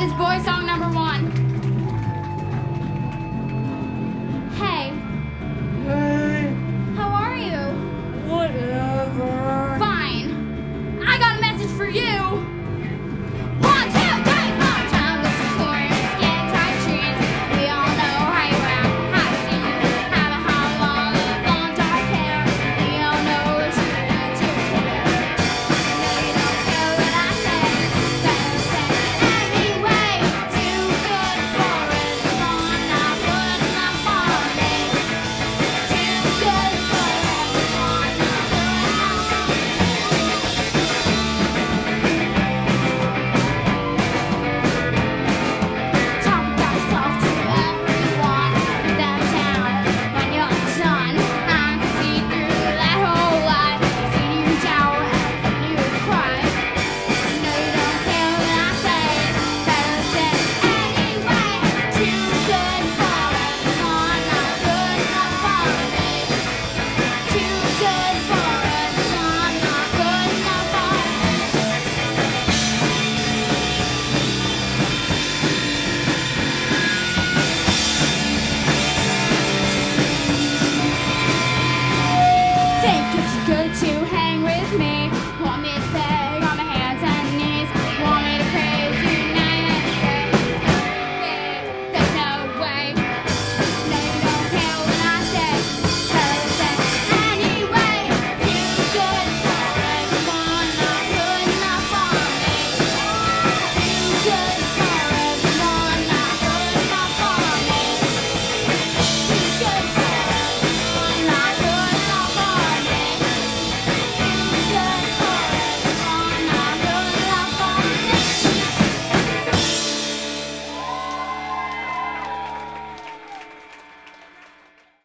This boy song number one.